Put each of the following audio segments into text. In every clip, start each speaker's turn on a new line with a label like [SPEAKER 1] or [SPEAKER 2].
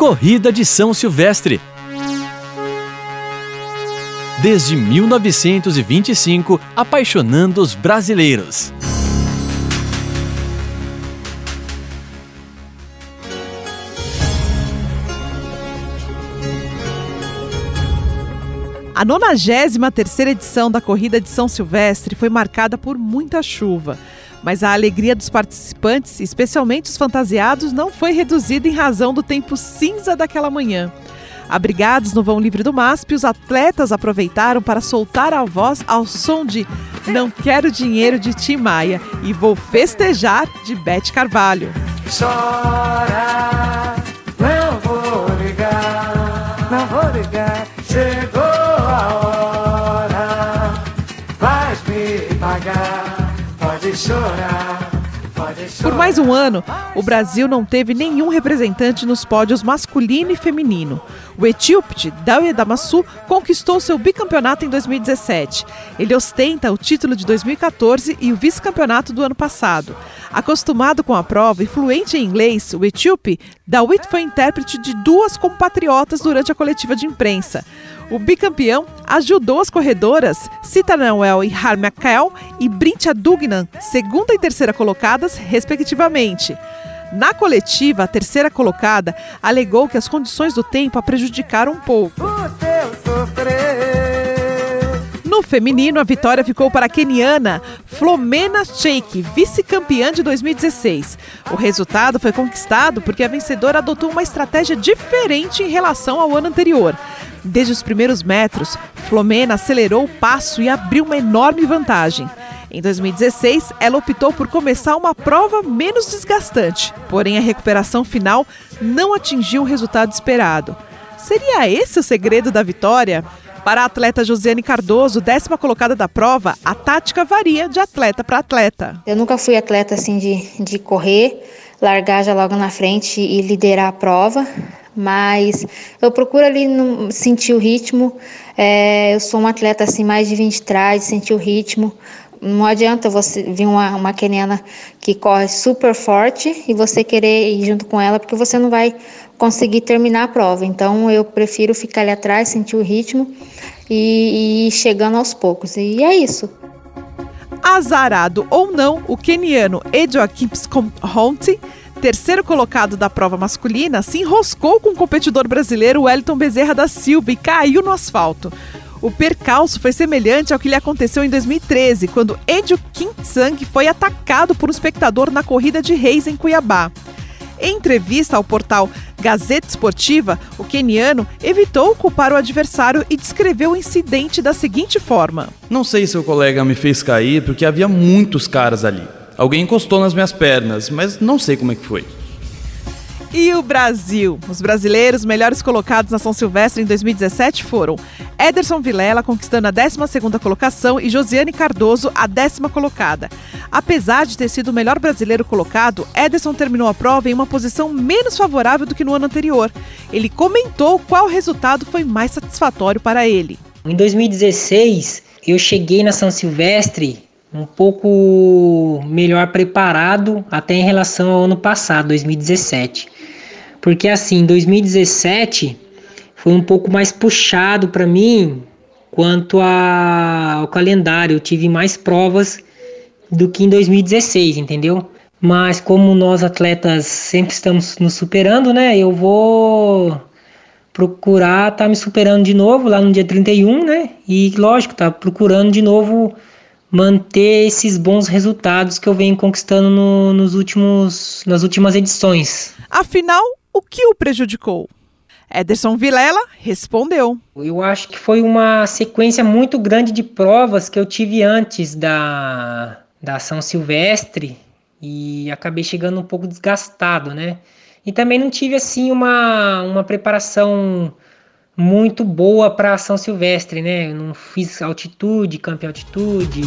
[SPEAKER 1] Corrida de São Silvestre. Desde 1925, apaixonando os brasileiros.
[SPEAKER 2] A 93ª edição da Corrida de São Silvestre foi marcada por muita chuva, mas a alegria dos participantes, especialmente os fantasiados, não foi reduzida em razão do tempo cinza daquela manhã. Abrigados no vão livre do MASP, os atletas aproveitaram para soltar a voz ao som de Não Quero Dinheiro de Tim Maia e Vou Festejar de Bete Carvalho.
[SPEAKER 3] Chora,
[SPEAKER 2] Por mais um ano, o Brasil não teve nenhum representante nos pódios masculino e feminino. O etíope Dawie Damassu conquistou seu bicampeonato em 2017. Ele ostenta o título de 2014 e o vice-campeonato do ano passado. Acostumado com a prova e fluente em inglês, o etíope Dawit foi intérprete de duas compatriotas durante a coletiva de imprensa. O bicampeão ajudou as corredoras Cita Noel e Harmia Kel e Brintia Dugnan, segunda e terceira colocadas, respectivamente. Na coletiva, a terceira colocada alegou que as condições do tempo a prejudicaram um pouco. No feminino, a vitória ficou para a keniana Flomena Sheik, vice-campeã de 2016. O resultado foi conquistado porque a vencedora adotou uma estratégia diferente em relação ao ano anterior. Desde os primeiros metros, Flomena acelerou o passo e abriu uma enorme vantagem. Em 2016, ela optou por começar uma prova menos desgastante, porém a recuperação final não atingiu o resultado esperado. Seria esse o segredo da vitória? Para a atleta Josiane Cardoso, décima colocada da prova, a tática varia de atleta para atleta.
[SPEAKER 4] Eu nunca fui atleta assim de, de correr, largar já logo na frente e liderar a prova, mas eu procuro ali no, sentir o ritmo. É, eu sou um atleta assim mais de 20 trás, sentir o ritmo. Não adianta você vir uma, uma keniana que corre super forte e você querer ir junto com ela, porque você não vai conseguir terminar a prova. Então eu prefiro ficar ali atrás, sentir o ritmo e, e ir chegando aos poucos. E é isso.
[SPEAKER 2] Azarado ou não, o keniano Edjoakim Honti terceiro colocado da prova masculina, se enroscou com o competidor brasileiro Wellington Bezerra da Silva e caiu no asfalto. O percalço foi semelhante ao que lhe aconteceu em 2013, quando Edio Kinsang foi atacado por um espectador na corrida de reis em Cuiabá. Em entrevista ao portal Gazeta Esportiva, o queniano evitou culpar o adversário e descreveu o incidente da seguinte forma:
[SPEAKER 5] Não sei se o colega me fez cair porque havia muitos caras ali. Alguém encostou nas minhas pernas, mas não sei como é que foi.
[SPEAKER 2] E o Brasil? Os brasileiros melhores colocados na São Silvestre em 2017 foram Ederson Vilela conquistando a 12ª colocação e Josiane Cardoso a décima colocada. Apesar de ter sido o melhor brasileiro colocado, Ederson terminou a prova em uma posição menos favorável do que no ano anterior. Ele comentou qual resultado foi mais satisfatório para ele.
[SPEAKER 6] Em 2016, eu cheguei na São Silvestre um pouco melhor preparado até em relação ao ano passado, 2017. Porque assim, 2017 foi um pouco mais puxado para mim quanto a, ao calendário. Eu tive mais provas do que em 2016, entendeu? Mas como nós atletas sempre estamos nos superando, né? Eu vou procurar estar tá me superando de novo lá no dia 31, né? E lógico, tá procurando de novo manter esses bons resultados que eu venho conquistando no, nos últimos, nas últimas edições.
[SPEAKER 2] Afinal, o que o prejudicou? Ederson Vilela respondeu.
[SPEAKER 6] Eu acho que foi uma sequência muito grande de provas que eu tive antes da, da São Silvestre e acabei chegando um pouco desgastado, né? E também não tive assim uma, uma preparação muito boa para São Silvestre, né? Eu não fiz altitude, campeão altitude.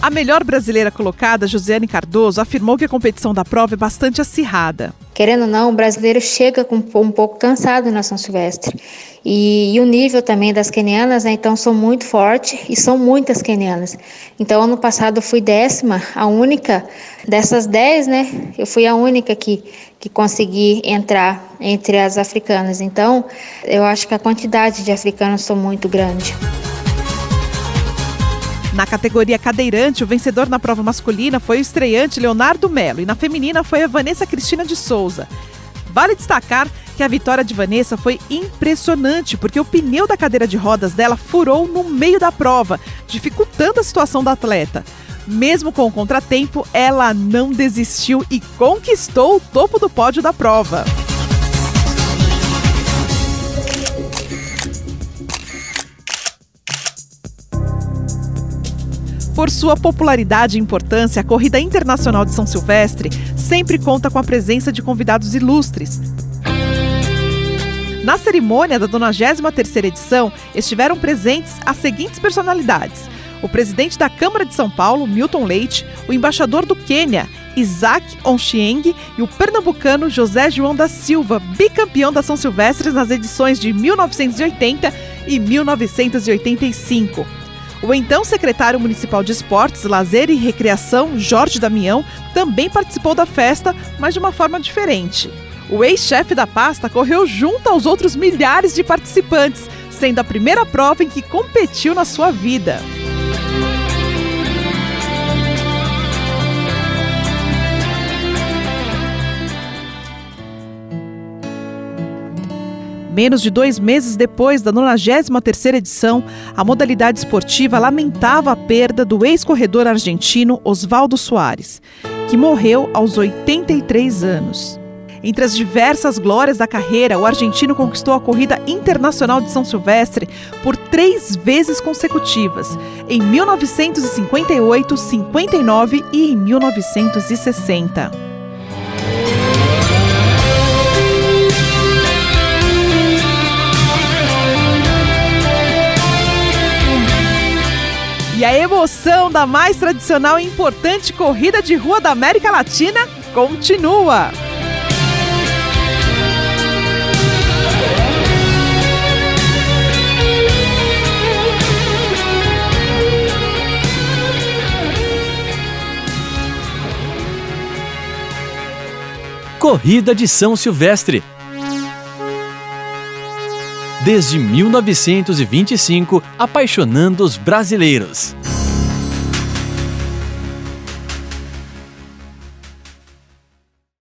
[SPEAKER 2] A melhor brasileira colocada, Josiane Cardoso, afirmou que a competição da prova é bastante acirrada.
[SPEAKER 4] Querendo ou não, o brasileiro chega com um pouco cansado na São Silvestre. E, e, o nível também das quenianas, né? Então são muito forte e são muitas quenianas. Então ano passado eu fui décima, a única dessas dez, né? Eu fui a única que, que consegui entrar entre as africanas. Então eu acho que a quantidade de africanos são muito grande.
[SPEAKER 2] Na categoria cadeirante, o vencedor na prova masculina foi o estreante Leonardo Melo e na feminina foi a Vanessa Cristina de Souza. Vale destacar que a vitória de Vanessa foi impressionante, porque o pneu da cadeira de rodas dela furou no meio da prova, dificultando a situação da atleta. Mesmo com o contratempo, ela não desistiu e conquistou o topo do pódio da prova. Por sua popularidade e importância, a Corrida Internacional de São Silvestre sempre conta com a presença de convidados ilustres. Na cerimônia da 93ª edição, estiveram presentes as seguintes personalidades: o presidente da Câmara de São Paulo, Milton Leite, o embaixador do Quênia, Isaac Onchieng, e o pernambucano José João da Silva, bicampeão da São Silvestres nas edições de 1980 e 1985. O então secretário municipal de Esportes, Lazer e Recreação, Jorge Damião, também participou da festa, mas de uma forma diferente. O ex-chefe da pasta correu junto aos outros milhares de participantes, sendo a primeira prova em que competiu na sua vida. Menos de dois meses depois da 93ª edição, a modalidade esportiva lamentava a perda do ex-corredor argentino Oswaldo Soares, que morreu aos 83 anos. Entre as diversas glórias da carreira, o argentino conquistou a corrida internacional de São Silvestre por três vezes consecutivas, em 1958, 59 e em 1960. Emoção da mais tradicional e importante corrida de rua da América Latina continua.
[SPEAKER 1] Corrida de São Silvestre desde 1925, apaixonando os brasileiros.